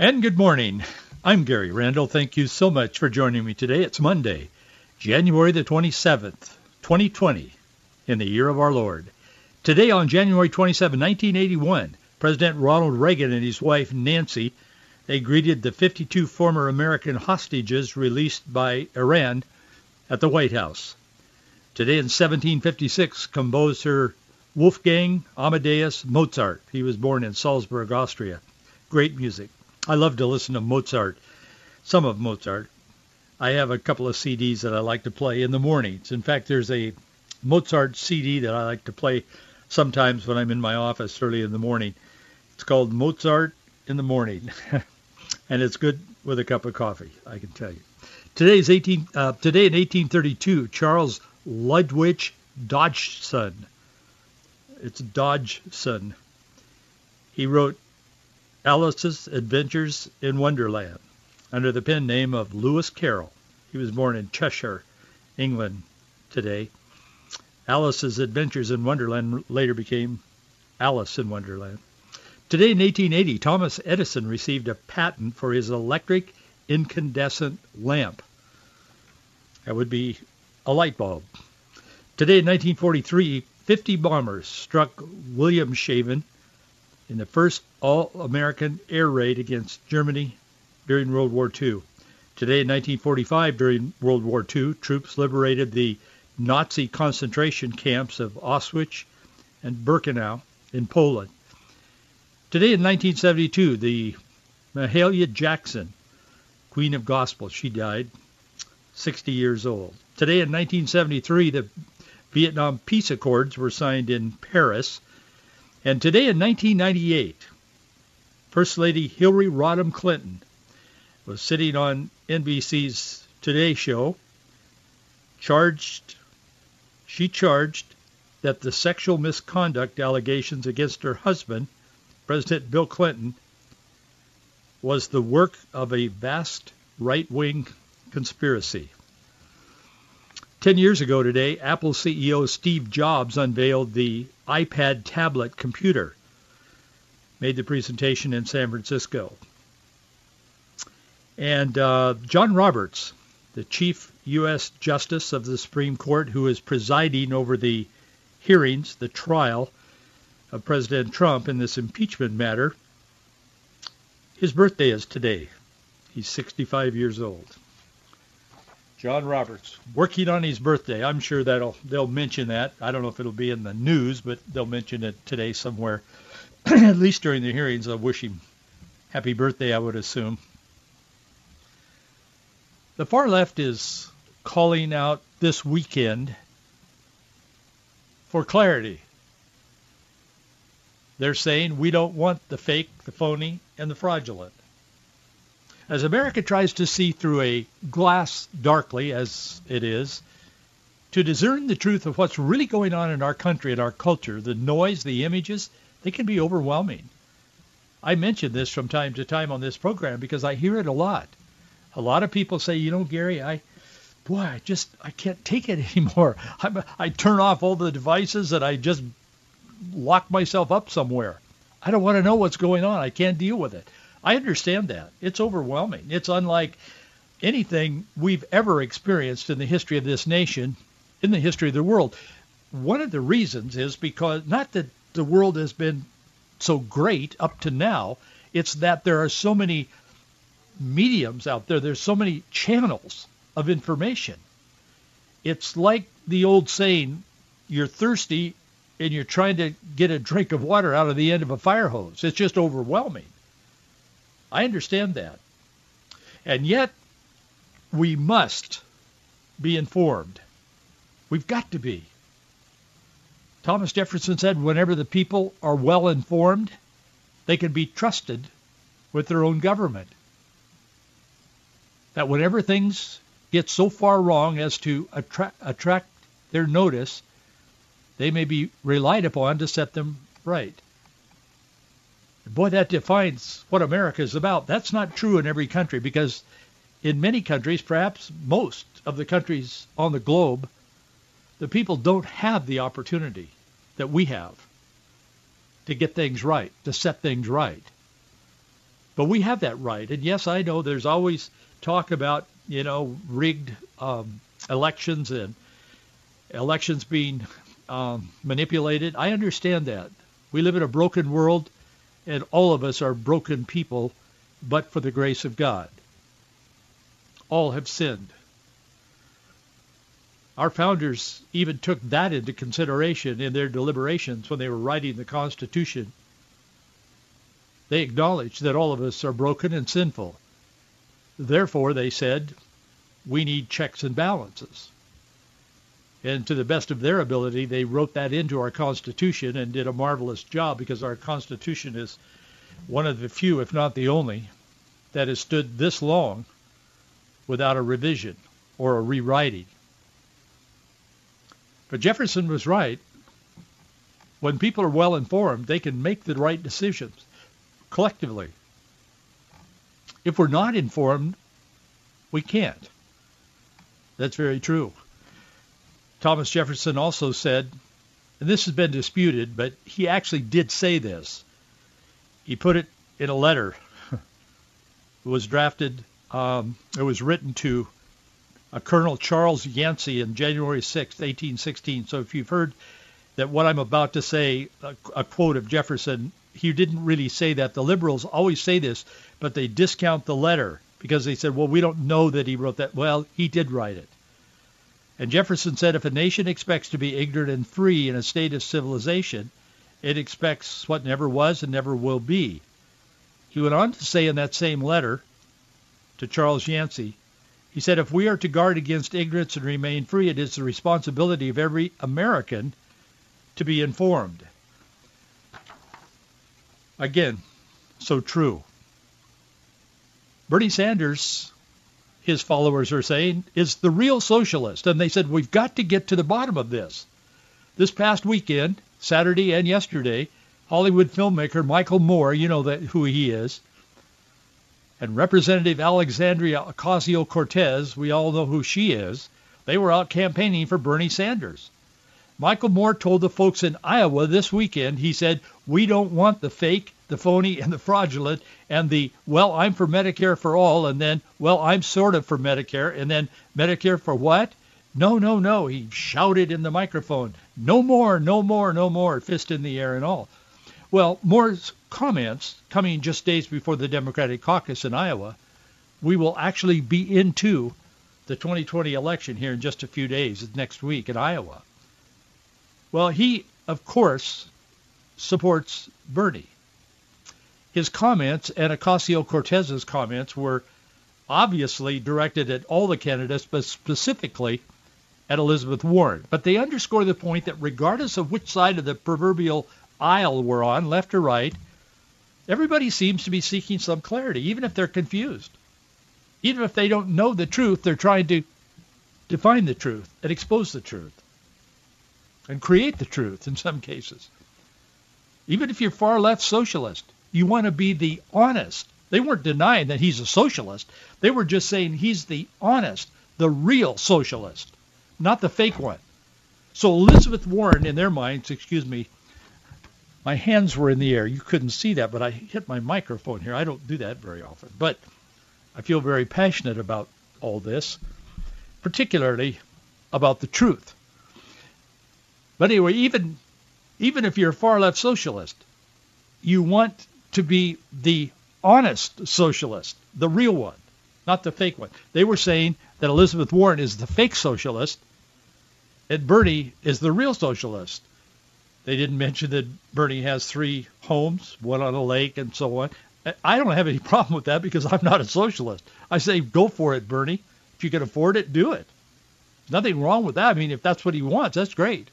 And good morning. I'm Gary Randall. Thank you so much for joining me today. It's Monday, January the 27th, 2020, in the year of our Lord. Today on January 27, 1981, President Ronald Reagan and his wife Nancy, they greeted the 52 former American hostages released by Iran at the White House. Today in 1756, composer Wolfgang Amadeus Mozart. He was born in Salzburg, Austria. Great music. I love to listen to Mozart, some of Mozart. I have a couple of CDs that I like to play in the mornings. In fact, there's a Mozart CD that I like to play sometimes when I'm in my office early in the morning. It's called Mozart in the Morning, and it's good with a cup of coffee, I can tell you. Today's 18, uh, today in 1832, Charles Lutwidge Dodgson. It's Dodgson. He wrote Alice's Adventures in Wonderland under the pen name of Lewis Carroll. He was born in Cheshire, England today. Alice's Adventures in Wonderland later became Alice in Wonderland. Today in 1880, Thomas Edison received a patent for his electric incandescent lamp. That would be a light bulb. Today in 1943, 50 bombers struck Wilhelmshaven in the first all-American air raid against Germany during World War II. Today in 1945, during World War II, troops liberated the Nazi concentration camps of Auschwitz and Birkenau in Poland. Today in 1972, the Mahalia Jackson, Queen of Gospel, she died, 60 years old. Today in 1973, the Vietnam Peace Accords were signed in Paris. And today in 1998, First Lady Hillary Rodham Clinton was sitting on NBC's Today Show, charged, she charged that the sexual misconduct allegations against her husband, President Bill Clinton, was the work of a vast right-wing conspiracy. Ten years ago today, Apple CEO Steve Jobs unveiled the iPad tablet computer, made the presentation in San Francisco. And uh, John Roberts, the Chief U.S. Justice of the Supreme Court, who is presiding over the hearings, the trial of President Trump in this impeachment matter, his birthday is today. He's 65 years old. John Roberts, working on his birthday. I'm sure that'll they'll mention that. I don't know if it'll be in the news, but they'll mention it today somewhere. At least during the hearings, I wish him happy birthday. I would assume. The far left is calling out this weekend for clarity. They're saying we don't want the fake, the phony, and the fraudulent. As America tries to see through a glass darkly, as it is, to discern the truth of what's really going on in our country and our culture, the noise, the images, they can be overwhelming. I mention this from time to time on this program because I hear it a lot. A lot of people say, you know, Gary, I, boy, I just, I can't take it anymore. I, I turn off all the devices and I just lock myself up somewhere. I don't want to know what's going on. I can't deal with it. I understand that. It's overwhelming. It's unlike anything we've ever experienced in the history of this nation, in the history of the world. One of the reasons is because not that the world has been so great up to now, it's that there are so many mediums out there. There's so many channels of information. It's like the old saying, you're thirsty and you're trying to get a drink of water out of the end of a fire hose. It's just overwhelming. I understand that. And yet, we must be informed. We've got to be. Thomas Jefferson said, whenever the people are well informed, they can be trusted with their own government. That whenever things get so far wrong as to attract, attract their notice, they may be relied upon to set them right. Boy, that defines what America is about. That's not true in every country because in many countries, perhaps most of the countries on the globe, the people don't have the opportunity that we have to get things right, to set things right. But we have that right. And yes, I know there's always talk about, you know, rigged um, elections and elections being um, manipulated. I understand that. We live in a broken world, and all of us are broken people, but for the grace of God. All have sinned. Our founders even took that into consideration in their deliberations when they were writing the Constitution. They acknowledged that all of us are broken and sinful. Therefore, they said, we need checks and balances. And to the best of their ability, they wrote that into our Constitution and did a marvelous job because our Constitution is one of the few, if not the only, that has stood this long without a revision or a rewriting. But Jefferson was right. When people are well informed, they can make the right decisions collectively. If we're not informed, we can't. That's very true. Thomas Jefferson also said, and this has been disputed, but he actually did say this. He put it in a letter. it was drafted, um, it was written to a Colonel Charles Yancey in January 6, 1816. So if you've heard that what I'm about to say, a, a quote of Jefferson, he didn't really say that. The liberals always say this, but they discount the letter because they said, well, we don't know that he wrote that. Well, he did write it. And Jefferson said if a nation expects to be ignorant and free in a state of civilization, it expects what never was and never will be. He went on to say in that same letter to Charles Yancey, he said, if we are to guard against ignorance and remain free, it is the responsibility of every American to be informed. Again, so true. Bernie Sanders, his followers are saying, is the real socialist. And they said, we've got to get to the bottom of this. This past weekend, Saturday and yesterday, Hollywood filmmaker Michael Moore, you know that, who he is, and Representative Alexandria Ocasio-Cortez, we all know who she is, they were out campaigning for Bernie Sanders. Michael Moore told the folks in Iowa this weekend, he said, we don't want the fake, the phony, and the fraudulent, and the, well, I'm for Medicare for all, and then, well, I'm sort of for Medicare, and then Medicare for what? No, no, no, he shouted in the microphone. No more, no more, no more, fist in the air and all. Well, Moore's comments coming just days before the Democratic caucus in Iowa, we will actually be into the 2020 election here in just a few days, next week in Iowa. Well, he, of course, supports Bernie. His comments and Ocasio-Cortez's comments were obviously directed at all the candidates, but specifically at Elizabeth Warren. But they underscore the point that regardless of which side of the proverbial aisle we're on, left or right, everybody seems to be seeking some clarity, even if they're confused. Even if they don't know the truth, they're trying to define the truth and expose the truth and create the truth in some cases. Even if you're far left socialist, you want to be the honest. They weren't denying that he's a socialist. They were just saying he's the honest, the real socialist, not the fake one. So Elizabeth Warren, in their minds, excuse me, my hands were in the air. You couldn't see that, but I hit my microphone here. I don't do that very often. But I feel very passionate about all this, particularly about the truth. But anyway, even even if you're a far left socialist, you want to be the honest socialist, the real one, not the fake one. They were saying that Elizabeth Warren is the fake socialist and Bernie is the real socialist. They didn't mention that Bernie has three homes, one on a lake and so on. I don't have any problem with that because I'm not a socialist. I say go for it, Bernie. If you can afford it, do it. Nothing wrong with that. I mean, if that's what he wants, that's great.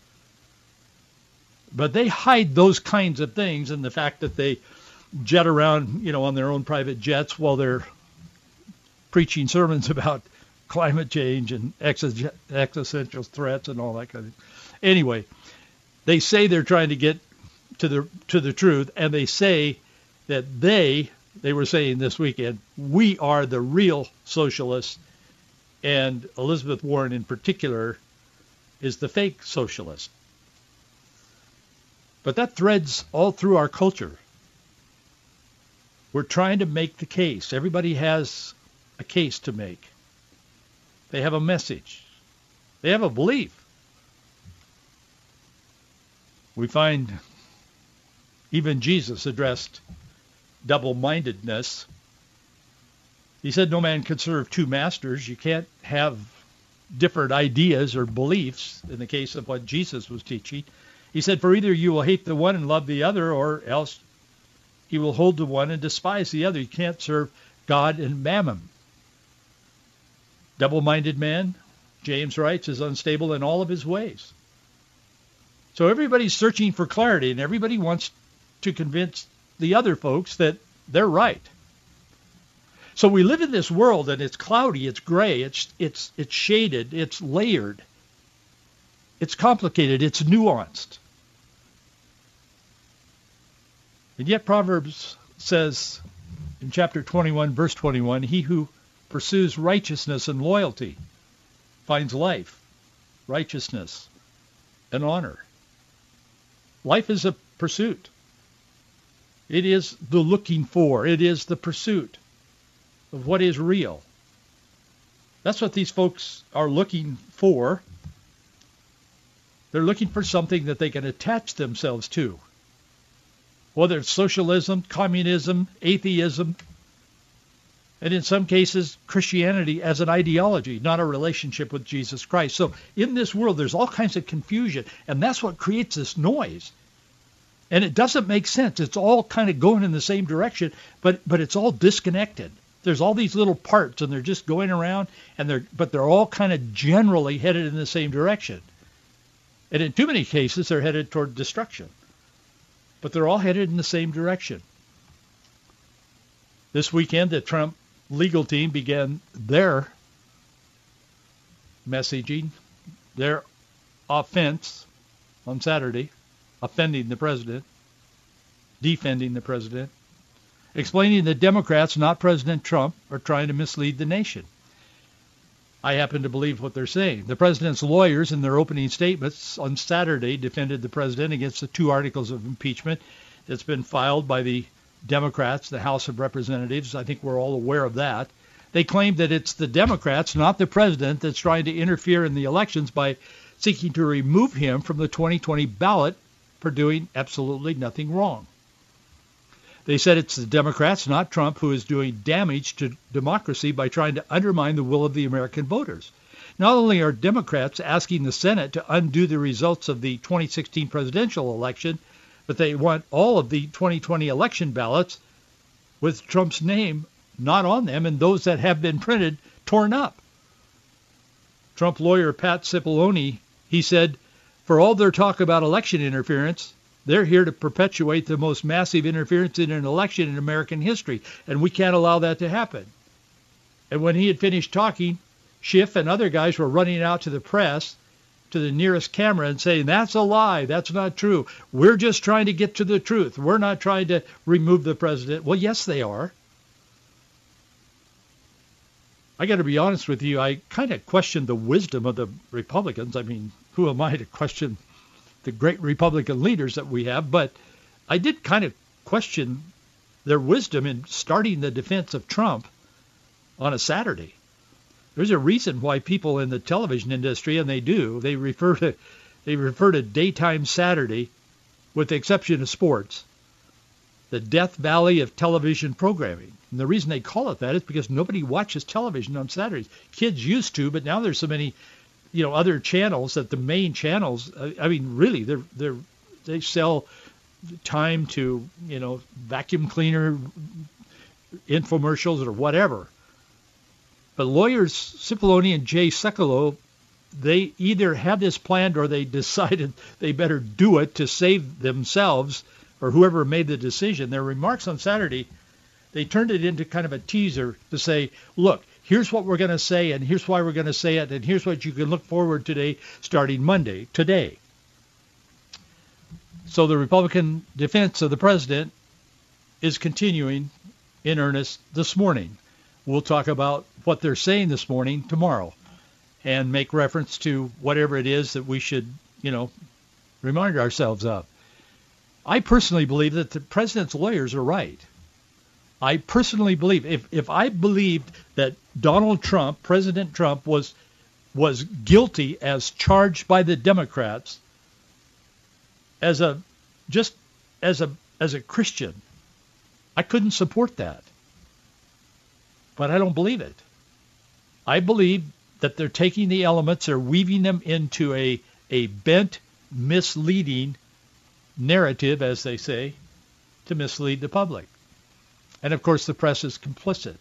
But they hide those kinds of things and the fact that they jet around, you know, on their own private jets while they're preaching sermons about climate change and existential threats and all that kind of thing. Anyway, they say they're trying to get to the to the truth, and they say that they they were saying this weekend we are the real socialists, and Elizabeth Warren in particular is the fake socialist. But that threads all through our culture. We're trying to make the case. Everybody has a case to make. They have a message. They have a belief. We find even Jesus addressed double-mindedness. He said no man can serve two masters. You can't have different ideas or beliefs in the case of what Jesus was teaching. He said, for either you will hate the one and love the other, or else you will hold to one and despise the other. You can't serve God and mammon. Double-minded man, James writes, is unstable in all of his ways. So everybody's searching for clarity, and everybody wants to convince the other folks that they're right. So we live in this world, and it's cloudy, it's gray, it's it's it's shaded, it's layered, it's complicated, it's nuanced. And yet Proverbs says in chapter 21, verse 21, he who pursues righteousness and loyalty finds life, righteousness, and honor. Life is a pursuit. It is the looking for. It is the pursuit of what is real. That's what these folks are looking for. They're looking for something that they can attach themselves to. Whether it's socialism, communism, atheism, and in some cases, Christianity as an ideology, not a relationship with Jesus Christ. So in this world, there's all kinds of confusion, and that's what creates this noise. And it doesn't make sense. It's all kind of going in the same direction, but but it's all disconnected. There's all these little parts, and they're just going around, and they're but they're all kind of generally headed in the same direction. And in too many cases, they're headed toward destruction. But they're all headed in the same direction. This weekend, the Trump legal team began their messaging, their offense on Saturday, offending the president, defending the president, explaining that Democrats, not President Trump, are trying to mislead the nation. I happen to believe what they're saying. The president's lawyers in their opening statements on Saturday defended the president against the two articles of impeachment that's been filed by the Democrats, the House of Representatives. I think we're all aware of that. They claim that it's the Democrats, not the president, that's trying to interfere in the elections by seeking to remove him from the 2020 ballot for doing absolutely nothing wrong. They said it's the Democrats, not Trump, who is doing damage to democracy by trying to undermine the will of the American voters. Not only are Democrats asking the Senate to undo the results of the 2016 presidential election, but they want all of the 2020 election ballots with Trump's name not on them and those that have been printed torn up. Trump lawyer Pat Cipollone, he said, for all their talk about election interference, they're here to perpetuate the most massive interference in an election in American history, and we can't allow that to happen. And when he had finished talking, Schiff and other guys were running out to the press to the nearest camera and saying, that's a lie. That's not true. We're just trying to get to the truth. We're not trying to remove the president. Well, yes, they are. I got to be honest with you. I kind of question the wisdom of the Republicans. I mean, who am I to question the great Republican leaders that we have? But I did kind of question their wisdom in starting the defense of Trump on a Saturday. There's a reason why people in the television industry, and they do, they refer to they refer to daytime Saturday, with the exception of sports, the death valley of television programming. And the reason they call it that is because nobody watches television on Saturdays. Kids used to, but now there's so many, you know, other channels that the main channels. I mean, really, they're they're they sell time to you know vacuum cleaner infomercials or whatever. But lawyers Cipollone and Jay Sekulow, they either had this planned or they decided they better do it to save themselves or whoever made the decision, their remarks on Saturday, they turned it into kind of a teaser to say, look, here's what we're going to say, and here's why we're going to say it, and here's what you can look forward to today, starting Monday, today. So the Republican defense of the president is continuing in earnest this morning. We'll talk about what they're saying this morning tomorrow and make reference to whatever it is that we should, you know, remind ourselves of. I personally believe that the president's lawyers are right. I personally believe if, if I believed that Donald Trump, President Trump, was was guilty as charged by the Democrats as a just as a as a Christian, I couldn't support that. But I don't believe it. I believe that they're taking the elements, they're weaving them into a, a bent, misleading narrative, as they say, to mislead the public. And of course, the press is complicit.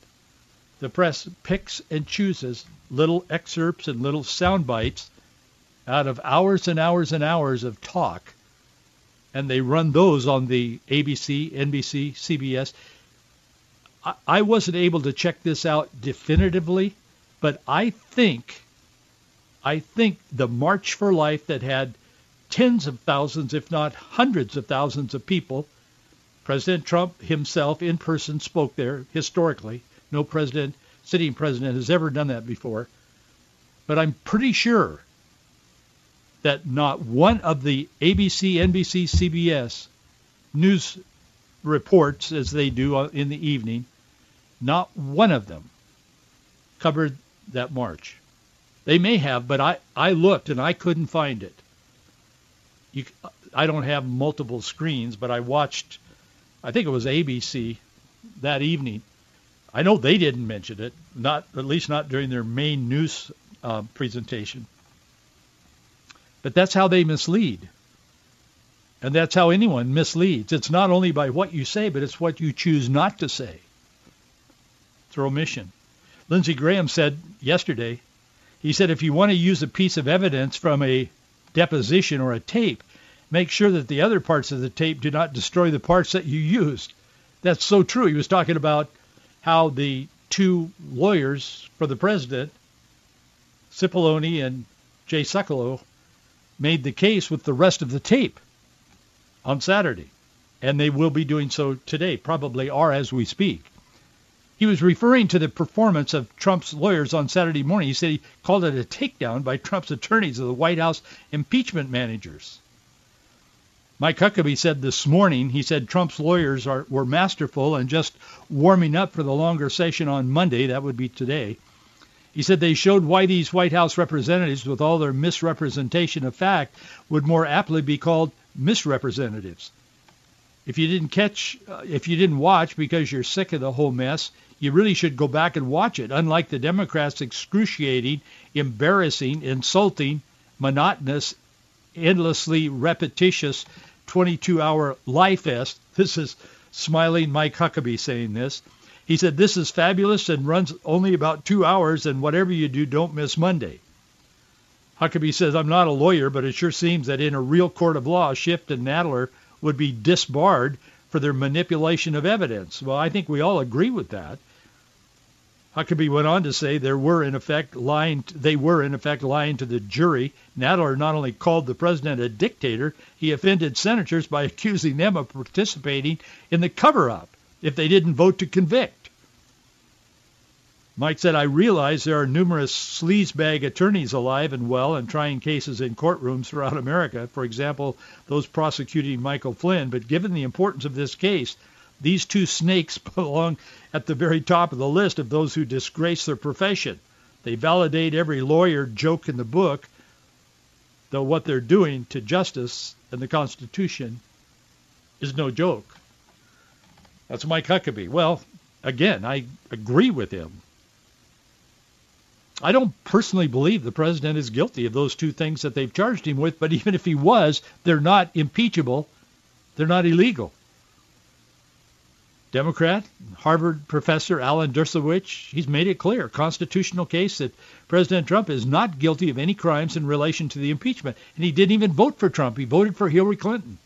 The press picks and chooses little excerpts and little sound bites out of hours and hours and hours of talk, and they run those on the ABC, NBC, CBS. I, I wasn't able to check this out definitively, but I think, I think the March for Life that had tens of thousands, if not hundreds of thousands of people, President Trump himself in person spoke there historically. No president, sitting president, has ever done that before. But I'm pretty sure that not one of the ABC, NBC, CBS news reports, as they do in the evening, not one of them covered that march. They may have, but I, I looked and I couldn't find it. You, I don't have multiple screens, but I watched, I think it was ABC that evening. I know they didn't mention it, not at least not during their main news uh, presentation. But that's how they mislead. And that's how anyone misleads. It's not only by what you say, but it's what you choose not to say through omission. Lindsey Graham said yesterday, he said, if you want to use a piece of evidence from a deposition or a tape, make sure that the other parts of the tape do not destroy the parts that you used. That's so true. He was talking about how the two lawyers for the president, Cipollone and Jay Sekulow, made the case with the rest of the tape on Saturday. And they will be doing so today, probably are as we speak. He was referring to the performance of Trump's lawyers on Saturday morning. He said he called it a takedown by Trump's attorneys of the White House impeachment managers. Mike Huckabee said this morning, he said Trump's lawyers are, were masterful and just warming up for the longer session on Monday, that would be today. He said they showed why these White House representatives, with all their misrepresentation of fact, would more aptly be called misrepresentatives. If you didn't catch, uh, if you didn't watch because you're sick of the whole mess, you really should go back and watch it. Unlike the Democrats' excruciating, embarrassing, insulting, monotonous, endlessly repetitious 22-hour lie fest. This is smiling Mike Huckabee saying this. He said, this is fabulous and runs only about two hours, and whatever you do, don't miss Monday. Huckabee says, I'm not a lawyer, but it sure seems that in a real court of law, Schiff and Nadler would be disbarred for their manipulation of evidence. Well, I think we all agree with that. Huckabee went on to say there were in effect lying. They were in effect lying to the jury. Nadler not only called the president a dictator, he offended senators by accusing them of participating in the cover-up if they didn't vote to convict. Mike said, I realize there are numerous sleazebag attorneys alive and well and trying cases in courtrooms throughout America, for example, those prosecuting Michael Flynn, but given the importance of this case, these two snakes belong at the very top of the list of those who disgrace their profession. They validate every lawyer joke in the book, though what they're doing to justice and the Constitution is no joke. That's Mike Huckabee. Well, again, I agree with him. I don't personally believe the president is guilty of those two things that they've charged him with, but even if he was, they're not impeachable. They're not illegal. Democrat, Harvard professor Alan Dershowitz, he's made it clear, constitutional case that President Trump is not guilty of any crimes in relation to the impeachment. And he didn't even vote for Trump. He voted for Hillary Clinton.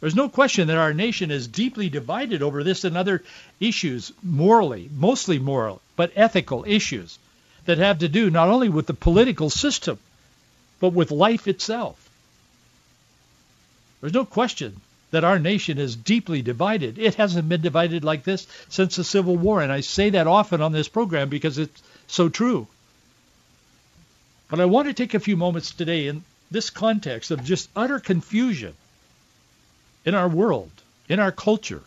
There's no question that our nation is deeply divided over this and other issues, morally, mostly moral, but ethical issues that have to do not only with the political system, but with life itself. There's no question that our nation is deeply divided. It hasn't been divided like this since the Civil War, and I say that often on this program because it's so true. But I want to take a few moments today in this context of just utter confusion in our world, in our culture.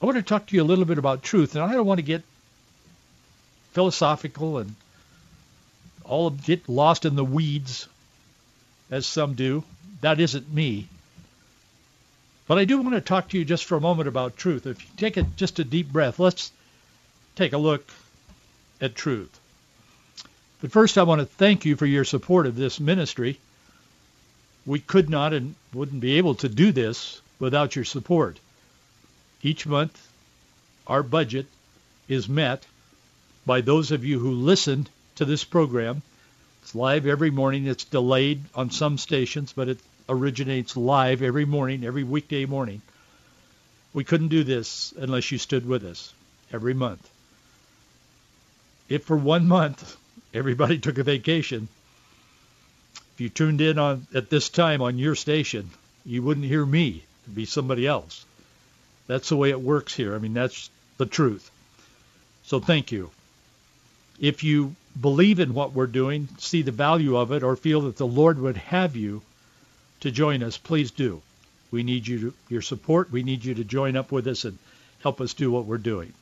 I want to talk to you a little bit about truth, and I don't want to get philosophical and all get lost in the weeds, as some do. That isn't me. But I do want to talk to you just for a moment about truth. If you take just a deep breath, let's take a look at truth. But first, I want to thank you for your support of this ministry. We could not and wouldn't be able to do this without your support. Each month, our budget is met by those of you who listen to this program. It's live every morning. It's delayed on some stations, but it originates live every morning, every weekday morning. We couldn't do this unless you stood with us every month. If for one month everybody took a vacation, if you tuned in on at this time on your station, you wouldn't hear me. It'd be somebody else. That's the way it works here. I mean, that's the truth. So thank you. If you believe in what we're doing, see the value of it, or feel that the Lord would have you to join us, please do. We need you to, your support. We need you to join up with us and help us do what we're doing.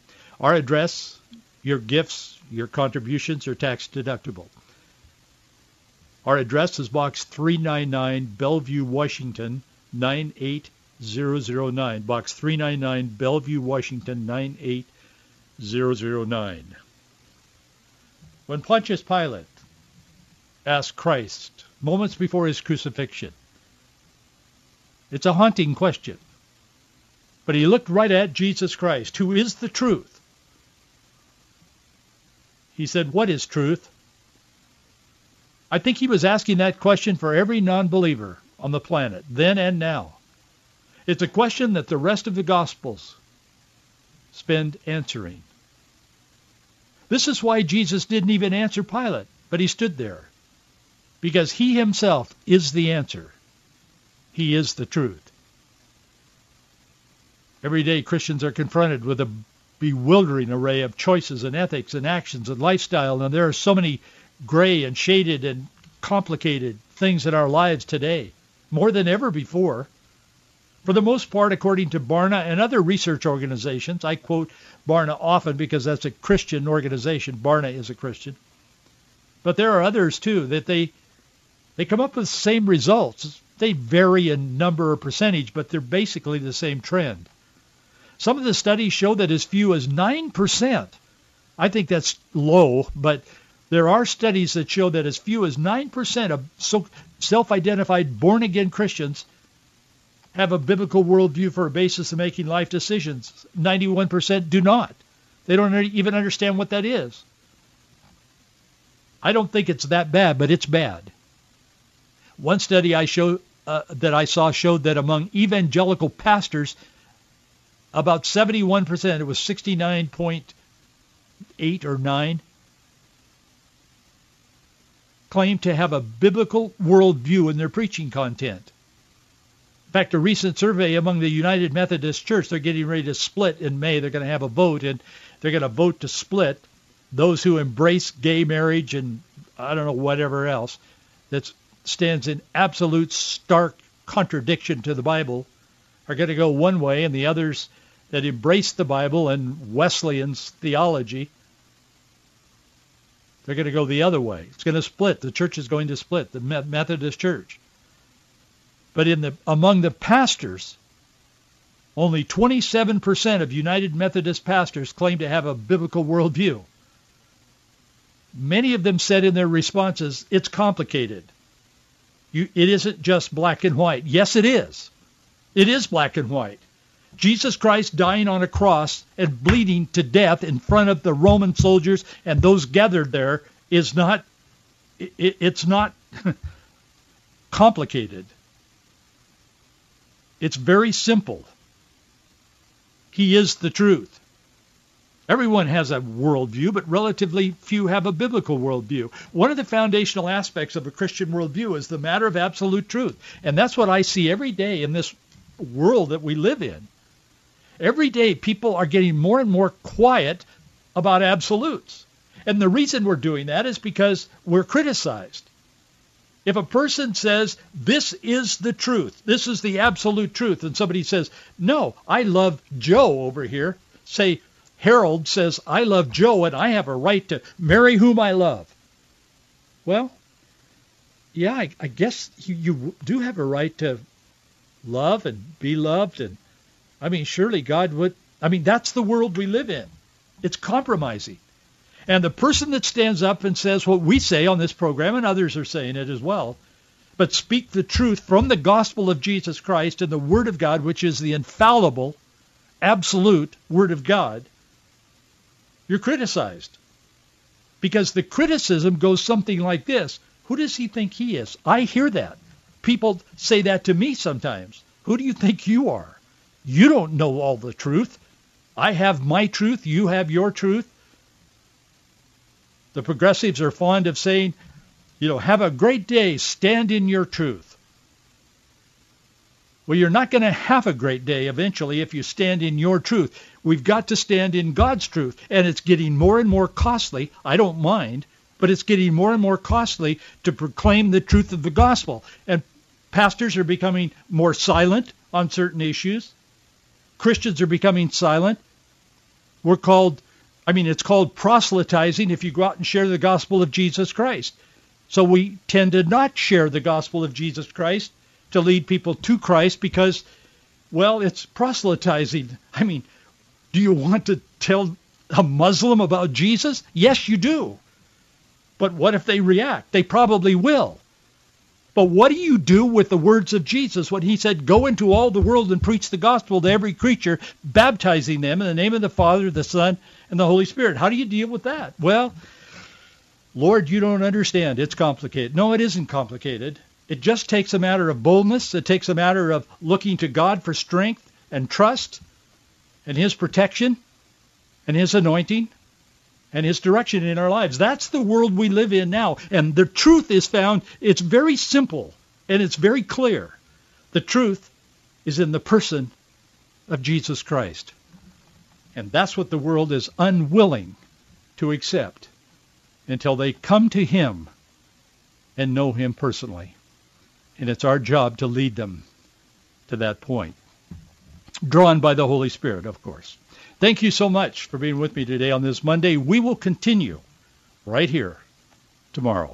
Our address, your gifts, your contributions are tax deductible. Our address is Box 399, Bellevue, Washington, 98009. Box 399, Bellevue, Washington, 98009. When Pontius Pilate asked Christ, moments before his crucifixion, it's a haunting question. But he looked right at Jesus Christ, who is the truth. He said, what is truth? I think he was asking that question for every non-believer on the planet, then and now. It's a question that the rest of the Gospels spend answering. This is why Jesus didn't even answer Pilate, but he stood there. Because he himself is the answer. He is the truth. Every day Christians are confronted with a bewildering array of choices and ethics and actions and lifestyle, and there are so many gray and shaded and complicated things in our lives today, more than ever before. For the most part, according to Barna and other research organizations, I quote Barna often because that's a Christian organization. Barna is a Christian. But there are others too that they they come up with the same results. They vary in number or percentage, but they're basically the same trend. Some of the studies show that as few as 9%, I think that's low, but there are studies that show that as few as 9% of self-identified born-again Christians have a biblical worldview for a basis of making life decisions. 91% do not. They don't even understand what that is. I don't think it's that bad, but it's bad. One study I show, uh, that I saw showed that among evangelical pastors, about 71%, it was 69.8 or 9, claim to have a biblical worldview in their preaching content. In fact, a recent survey among the United Methodist Church, they're getting ready to split in May. They're going to have a vote, and they're going to vote to split those who embrace gay marriage and I don't know whatever else that's stands in absolute stark contradiction to the Bible are going to go one way, and the others that embrace the Bible and Wesleyan's theology, they're going to go the other way. It's going to split. The church is going to split, the Methodist Church. But in the among the pastors, only 27% of United Methodist pastors claim to have a biblical worldview. Many of them said in their responses, it's complicated. You, it isn't just black and white. Yes, it is. It is black and white. Jesus Christ dying on a cross and bleeding to death in front of the Roman soldiers and those gathered there is not, it, it's not complicated. It's very simple. He is the truth. Everyone has a worldview, but relatively few have a biblical worldview. One of the foundational aspects of a Christian worldview is the matter of absolute truth. And that's what I see every day in this world that we live in. Every day people are getting more and more quiet about absolutes. And the reason we're doing that is because we're criticized. If a person says, this is the truth, this is the absolute truth, and somebody says, no, I love Joe over here, say, Harold says, I love Joe and I have a right to marry whom I love. Well, yeah, I, I guess you, you do have a right to love and be loved. And I mean, surely God would, I mean, that's the world we live in. It's compromising. And the person that stands up and says what we say on this program, and others are saying it as well, but speak the truth from the gospel of Jesus Christ and the Word of God, which is the infallible, absolute Word of God, you're criticized. Because the criticism goes something like this. Who does he think he is? I hear that. People say that to me sometimes. Who do you think you are? You don't know all the truth. I have my truth. You have your truth. The progressives are fond of saying, you know, have a great day. Stand in your truth. Well, you're not going to have a great day eventually if you stand in your truth. We've got to stand in God's truth, and it's getting more and more costly. I don't mind, but it's getting more and more costly to proclaim the truth of the gospel. And pastors are becoming more silent on certain issues. Christians are becoming silent. We're called, I mean, it's called proselytizing if you go out and share the gospel of Jesus Christ. So we tend to not share the gospel of Jesus Christ to lead people to Christ because, well, it's proselytizing. I mean, do you want to tell a Muslim about Jesus? Yes, you do. But what if they react? They probably will. But what do you do with the words of Jesus when he said, go into all the world and preach the gospel to every creature, baptizing them in the name of the Father, the Son, and the Holy Spirit? How do you deal with that? Well, Lord, you don't understand. It's complicated. No, it isn't complicated. It just takes a matter of boldness. It takes a matter of looking to God for strength and trust and his protection and his anointing and his direction in our lives. That's the world we live in now. And the truth is found, it's very simple and it's very clear. The truth is in the person of Jesus Christ. And that's what the world is unwilling to accept until they come to him and know him personally. And it's our job to lead them to that point. Drawn by the Holy Spirit, of course. Thank you so much for being with me today on this Monday. We will continue right here tomorrow.